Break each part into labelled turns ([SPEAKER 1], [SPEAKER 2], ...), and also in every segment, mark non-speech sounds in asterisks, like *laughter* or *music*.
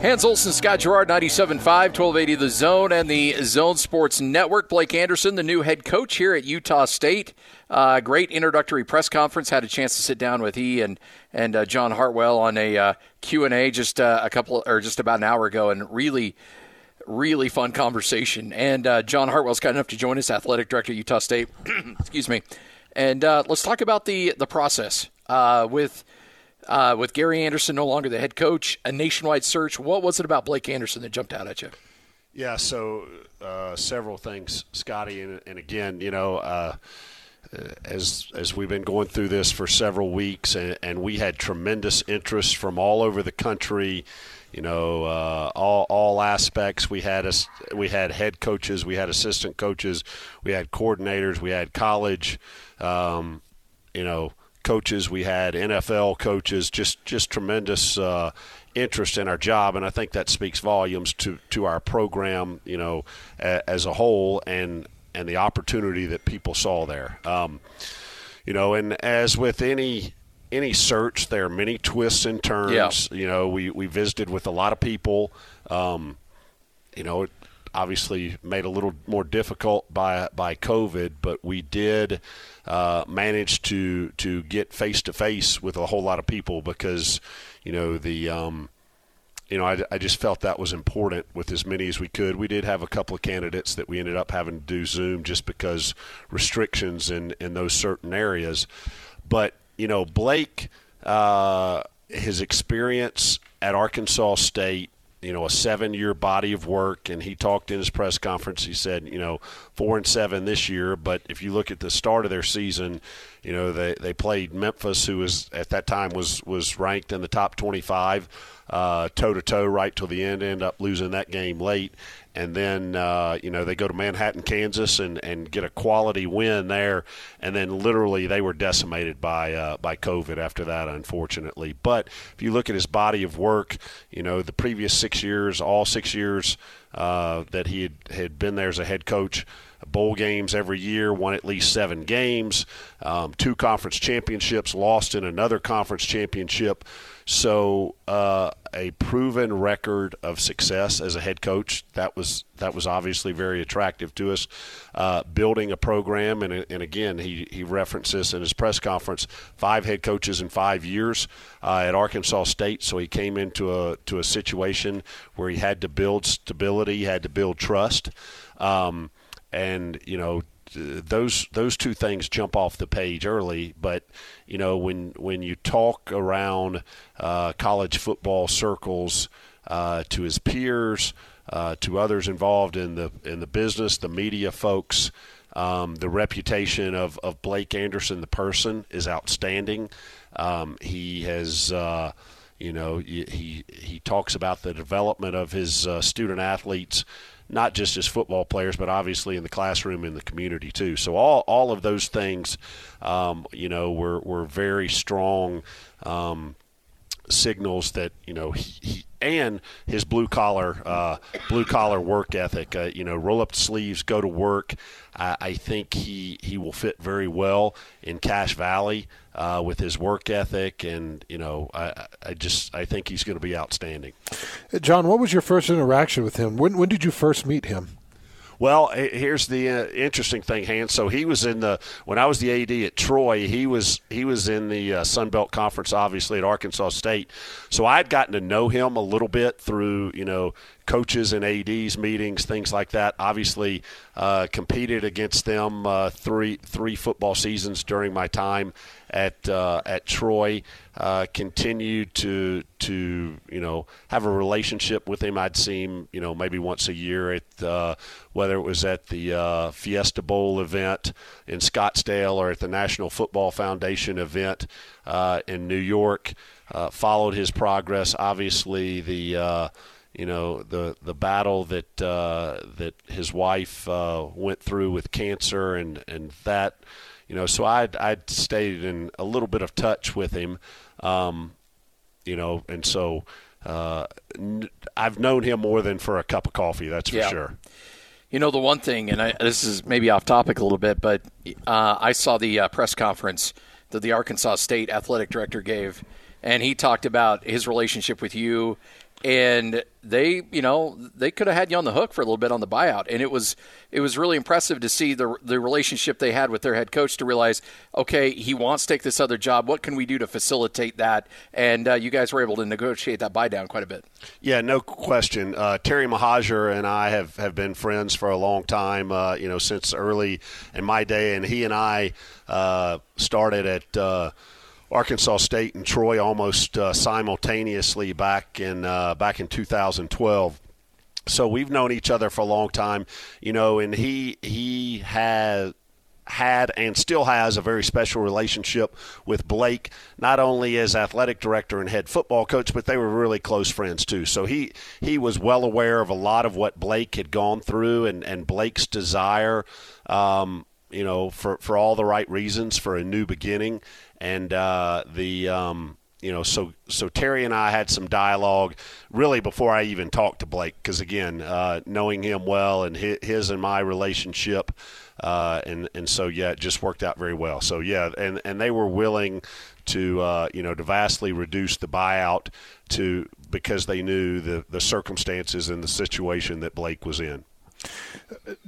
[SPEAKER 1] Hans Olsen, Scott Garrard, 97.5, 1280 The Zone, and the Zone Sports Network. Blake Anderson, the new head coach here at Utah State. Uh, great introductory press conference. Had a chance to sit down with he and and uh, John Hartwell on a uh, Q and A just uh, a couple or just about an hour ago, and really, really fun conversation. And uh, John Hartwell's kind enough to join us, athletic director at Utah State. *clears throat* Excuse me. And uh, let's talk about the the process with uh, with Gary Anderson no longer the head coach, a nationwide search. What was it about Blake Anderson that jumped out at you?
[SPEAKER 2] Yeah, so uh, several things, Scotty, and, and again, you know, uh, as as we've been going through this for several weeks, and, and we had tremendous interest from all over the country. You know, uh, all all aspects. We had us, we had head coaches, we had assistant coaches, we had coordinators, we had college. Um, you know, coaches, we had NFL coaches, just just tremendous uh, interest in our job, and I think that speaks volumes to to our program, you know, a, as a whole, and and the opportunity that people saw there. Um, you know, and as with any any search, there are many twists and turns. Yeah. You know, we we visited with a lot of people. Um, you know, obviously made a little more difficult by by COVID, but we did uh, manage to to get face to face with a whole lot of people because you know the um, you know I, I just felt that was important with as many as we could. We did have a couple of candidates that we ended up having to do Zoom just because restrictions in in those certain areas, but you know Blake. Uh, his experience at Arkansas State you know a seven year body of work and he talked in his press conference. He said you know four and seven this year but if you look at the start of their season you know they, they played memphis who was at that time was was ranked in the top 25 toe to toe right till the end end up losing that game late and then uh, you know they go to Manhattan, Kansas, and, and get a quality win there, and then literally they were decimated by uh, by COVID after that, unfortunately. But if you look at his body of work, you know the previous six years, all six years uh, that he had, had been there as a head coach bowl games every year, won at least seven games, um, two conference championships, lost in another conference championship. So uh, a proven record of success as a head coach that was that was obviously very attractive to us. Uh, building a program, and, and again, he, he referenced this in his press conference: five head coaches in five years uh, at Arkansas State. So he came into a to a situation where he had to build stability, he had to build trust. Um, and you know those those two things jump off the page early. But you know when when you talk around uh, college football circles uh, to his peers, uh, to others involved in the in the business, the media folks. Um, the reputation of, of Blake Anderson, the person, is outstanding. Um, he has, uh, you know, he he talks about the development of his uh, student athletes not just as football players, but obviously in the classroom in the community too. So all all of those things, um, you know, were were very strong. Um, signals that you know he, he and his blue collar uh, blue collar work ethic. Uh, you know, roll up sleeves, go to work. I, I think he he will fit very well in Cache Valley uh, with his work ethic, and you know, I, I just I think he's going to be outstanding.
[SPEAKER 3] John, what was your first interaction with him? When when did you first meet him?
[SPEAKER 2] Well, here's the uh, interesting thing, Hans. So he was in the when I was the AD at Troy. He was he was in the uh, Sun Belt Conference, obviously at Arkansas State. So I'd gotten to know him a little bit through you know coaches and ADs meetings, things like that. Obviously, uh, competed against them uh, three three football seasons during my time at uh, at Troy. Uh, continued to to you know have a relationship with him. I'd see him you know maybe once a year at uh, whether it was at the uh, Fiesta Bowl event in Scottsdale or at the National Football Foundation event uh, in New York. Uh, followed his progress. Obviously, the you know the the battle that uh, that his wife uh, went through with cancer and and that you know, so I'd, I'd stayed in a little bit of touch with him, um, you know, and so uh, n- I've known him more than for a cup of coffee, that's for yeah. sure.
[SPEAKER 1] You know, the one thing, and I, this is maybe off topic a little bit, but uh, I saw the uh, press conference that the Arkansas State athletic director gave, and he talked about his relationship with you and they, you know, they could have had you on the hook for a little bit on the buyout, and it was it was really impressive to see the the relationship they had with their head coach to realize, okay, he wants to take this other job. What can we do to facilitate that? And uh, you guys were able to negotiate that buy down quite a bit.
[SPEAKER 2] Yeah, no question. Uh, Terry Mohajir and I have, have been friends for a long time. Uh, you know, since early in my day, and he and I uh, started at uh, Arkansas State and Troy almost uh, simultaneously back in uh, back in 2012. So we've known each other for a long time, you know, and he he has had and still has a very special relationship with Blake, not only as athletic director and head football coach, but they were really close friends too. So he he was well aware of a lot of what Blake had gone through and and Blake's desire. Um, you know, for, for all the right reasons for a new beginning and uh, the um, you know so so Terry and I had some dialogue really before I even talked to Blake because again uh, knowing him well and his, his and my relationship uh, and and so yeah it just worked out very well so yeah and and they were willing to uh, you know to vastly reduce the buyout to because they knew the the circumstances and the situation that Blake was in.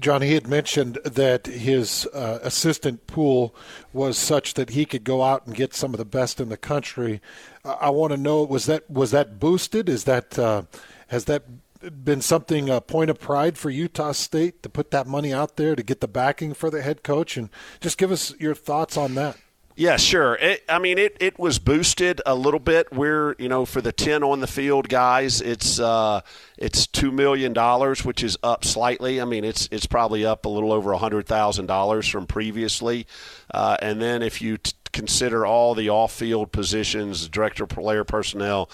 [SPEAKER 3] Johnny he had mentioned that his uh, assistant pool was such that he could go out and get some of the best in the country. I want to know was that was that boosted? Is that uh, has that been something a point of pride for Utah State to put that money out there to get the backing for the head coach and just give us your thoughts on that.
[SPEAKER 2] Yeah, sure. It, I mean, it, it was boosted a little bit. We're you know for the ten on the field guys, it's uh, it's two million dollars, which is up slightly. I mean, it's it's probably up a little over hundred thousand dollars from previously. Uh, and then if you t- consider all the off-field positions, director player personnel,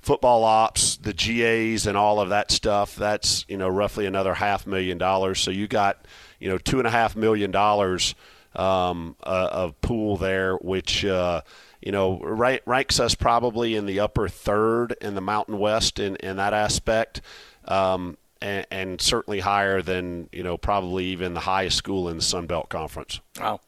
[SPEAKER 2] football ops, the GAs, and all of that stuff, that's you know roughly another half million dollars. So you got you know two and a half million dollars um, of pool there, which uh, you know rank, ranks us probably in the upper third in the Mountain West in, in that aspect, um, and, and, certainly higher than you know probably even the highest school in the Sun Belt Conference.
[SPEAKER 1] Wow.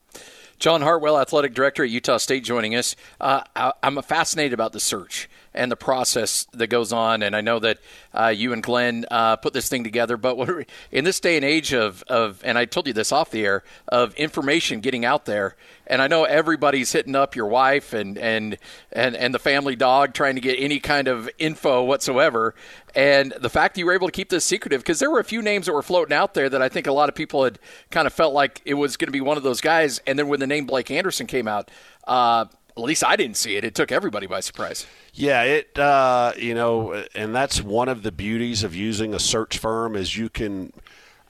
[SPEAKER 1] John Hartwell, athletic director at Utah State, joining us. Uh, I, I'm fascinated about the search and the process that goes on. And I know that uh, you and Glenn uh, put this thing together. But in this day and age of, of, and I told you this off the air, of information getting out there, and I know everybody's hitting up your wife and and and, and the family dog trying to get any kind of info whatsoever. And the fact that you were able to keep this secretive, because there were a few names that were floating out there that I think a lot of people had kind of felt like it was going to be one of those guys. And then when the name Blake Anderson came out, uh, at least I didn't see it. It took everybody by surprise.
[SPEAKER 2] Yeah, it uh, you know, and that's one of the beauties of using a search firm is you can,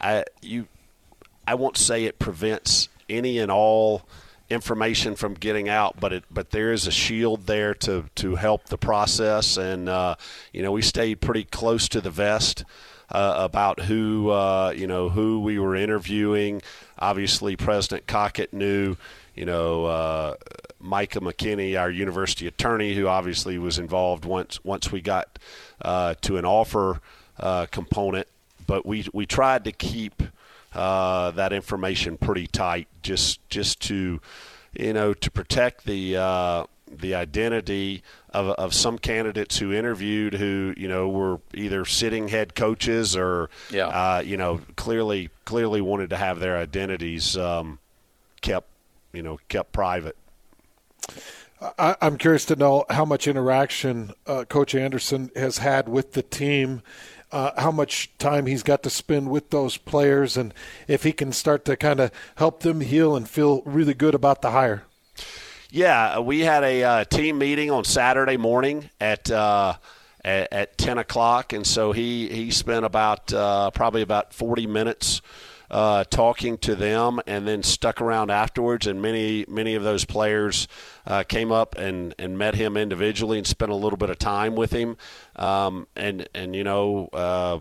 [SPEAKER 2] I you, I won't say it prevents any and all information from getting out, but it but there is a shield there to to help the process, and uh, you know we stayed pretty close to the vest. Uh, about who uh, you know who we were interviewing. Obviously, President Cockett knew you know, uh, Micah McKinney, our university attorney, who obviously was involved once once we got uh, to an offer uh, component. But we we tried to keep uh, that information pretty tight, just just to you know to protect the uh, the identity of, of some candidates who interviewed who you know were either sitting head coaches or yeah. uh, you know clearly clearly wanted to have their identities um, kept you know kept private.
[SPEAKER 3] I, am curious to know how much interaction uh, Coach Anderson has had with the team, uh, how much time he's got to spend with those players, and if he can start to kind of help them heal and feel really good about the hire.
[SPEAKER 2] Yeah, we had a uh, team meeting on Saturday morning at, uh, at. At, 10 o'clock, and so he, he spent about uh, probably about 40 minutes uh, talking to them, and then stuck around afterwards. And many many of those players uh, came up and, and met him individually and spent a little bit of time with him. Um, and and you know. Uh,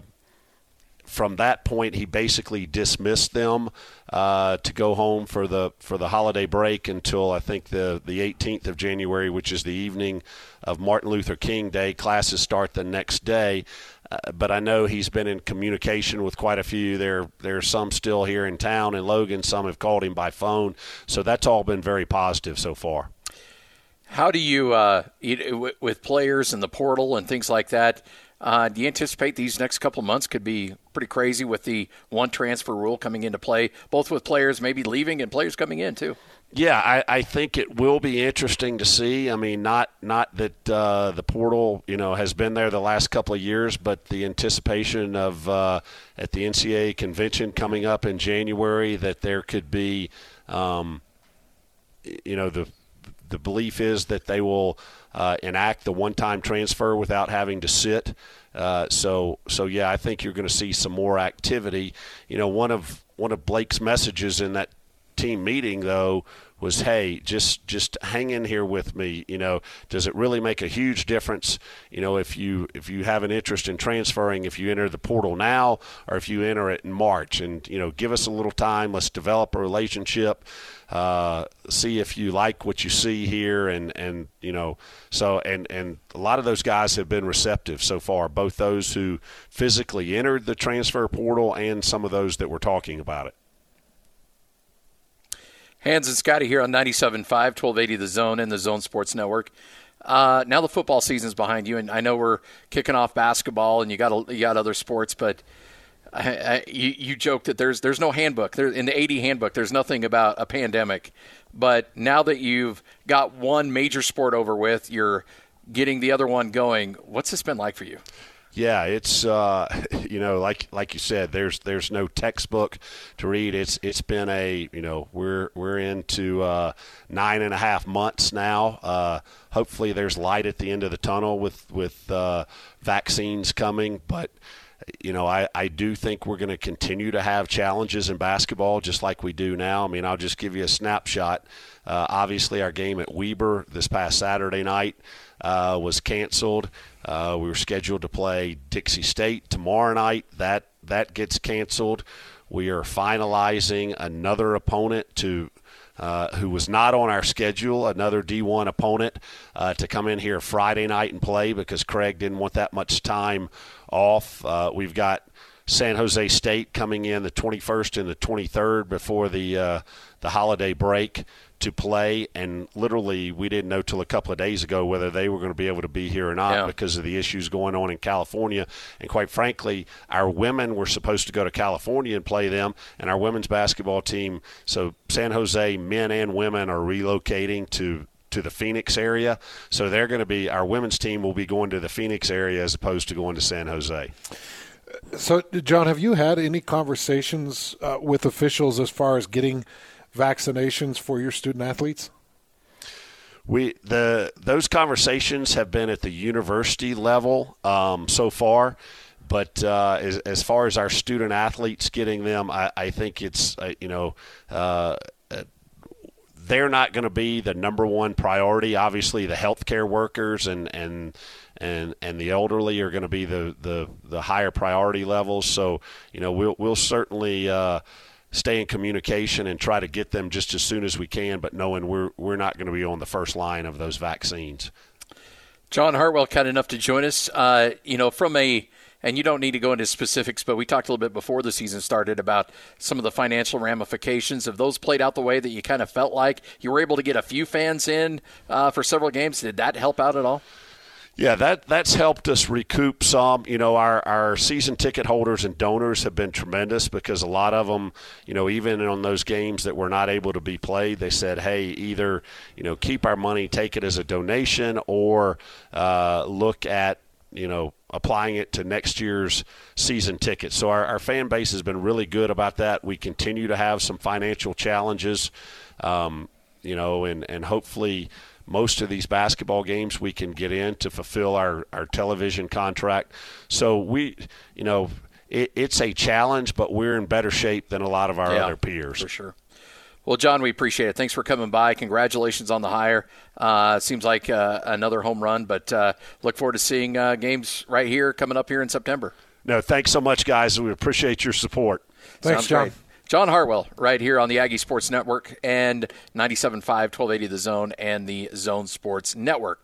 [SPEAKER 2] from that point, he basically dismissed them uh, to go home for the for the holiday break until I think the the 18th of January, which is the evening of Martin Luther King Day. Classes start the next day. Uh, but I know he's been in communication with quite a few. There, there are some still here in town in Logan. Some have called him by phone. So that's all been very positive so far.
[SPEAKER 1] How do you, uh, with players and the portal and things like that? Uh, do you anticipate these next couple months could be pretty crazy with the one transfer rule coming into play, both with players maybe leaving and players coming in too?
[SPEAKER 2] Yeah, I, I think it will be interesting to see. I mean, not not that uh, the portal you know has been there the last couple of years, but the anticipation of uh, at the NCAA convention coming up in January that there could be, um, you know, the the belief is that they will uh, enact the one-time transfer without having to sit. Uh, so, so yeah, I think you're going to see some more activity. You know, one of one of Blake's messages in that team meeting though was hey just just hang in here with me you know. Does it really make a huge difference you know if you if you have an interest in transferring if you enter the portal now or if you enter it in March? And you know give us a little time. Let's develop a relationship uh, see if you like what you see here and and you know. So and and a lot of those guys have been receptive so far both those who physically entered the transfer portal and some of those that were talking about it
[SPEAKER 1] Hans and Scotty here on 97.5, 1280 The Zone and the Zone Sports Network. Uh, now the football season's behind you, and I know we're kicking off basketball, and you got you got other sports, but I, I, you, you joke that there's there's no handbook. There, in the AD handbook, there's nothing about a pandemic. But now that you've got one major sport over with, you're getting the other one going. What's this been like for you?
[SPEAKER 2] Yeah, it's uh, *laughs* you know like like you said, there's there's no textbook to read. It's it's been a you know we're we're into uh, nine and a half months now. Uh, hopefully, there's light at the end of the tunnel with with uh, vaccines coming, but you know, I, I do think we're going to continue to have challenges in basketball just like we do now. I mean, I'll just give you a snapshot. Uh, obviously, our game at Weber this past Saturday night uh, was canceled. Uh, we were scheduled to play Dixie State tomorrow night. That that gets canceled. We are finalizing another opponent to uh, who was not on our schedule, another D1 opponent, uh, to come in here Friday night and play because Craig didn't want that much time off. Uh, we've got San Jose State coming in the 21st and the 23rd before the uh, the holiday break to play, and literally we didn't know till a couple of days ago whether they were going to be able to be here or not yeah. because of the issues going on in California. And quite frankly, our women were supposed to go to California and play them, and our women's basketball team. So San Jose men and women are relocating to to the Phoenix area. So they're going to be our women's team will be going to the Phoenix area as opposed to going to San Jose.
[SPEAKER 3] So, John, have you had any conversations uh, with officials as far as getting vaccinations for your student athletes?
[SPEAKER 2] We the those conversations have been at the university level um, so far, but uh, as, as far as our student athletes getting them, I, I think it's uh, you know. Uh, they're not going to be the number one priority. Obviously, the healthcare workers and and and and the elderly are going to be the, the the higher priority levels. So you know we'll we'll certainly. Uh, stay in communication and try to get them just as soon as we can, but knowing we're we're not going to be on the first line of those vaccines.
[SPEAKER 1] John Hartwell, kind enough to join us. Uh, you know, from a and you don't need to go into specifics, but we talked a little bit before the season started about some of the financial ramifications. Have those played out the way that you kind of felt like you were able to get a few fans in uh, for several games? Did that help out at all?
[SPEAKER 2] Yeah, that that's helped us recoup some. You know, our, our season ticket holders and donors have been tremendous because a lot of them, you know, even on those games that were not able to be played, they said, "Hey, either you know keep our money, take it as a donation, or uh, look at you know applying it to next year's season tickets." So our, our fan base has been really good about that. We continue to have some financial challenges, um, you know, and and hopefully most of these basketball games we can get in to fulfill our, our television contract. So we, you know, it, it's a challenge, but we're in better shape than a lot of our
[SPEAKER 1] yeah,
[SPEAKER 2] other peers.
[SPEAKER 1] For sure. Well, John, we appreciate it. Thanks for coming by. Congratulations on the hire. Uh, seems like uh, another home run, but uh, look forward to seeing uh, games right here coming up here in September.
[SPEAKER 2] No, thanks so much, guys. We appreciate your support.
[SPEAKER 3] Thanks,
[SPEAKER 1] Sounds
[SPEAKER 3] John.
[SPEAKER 1] Great. John Hartwell, right here on the Aggie Sports Network and 97.5, 1280 The Zone and the Zone Sports Network.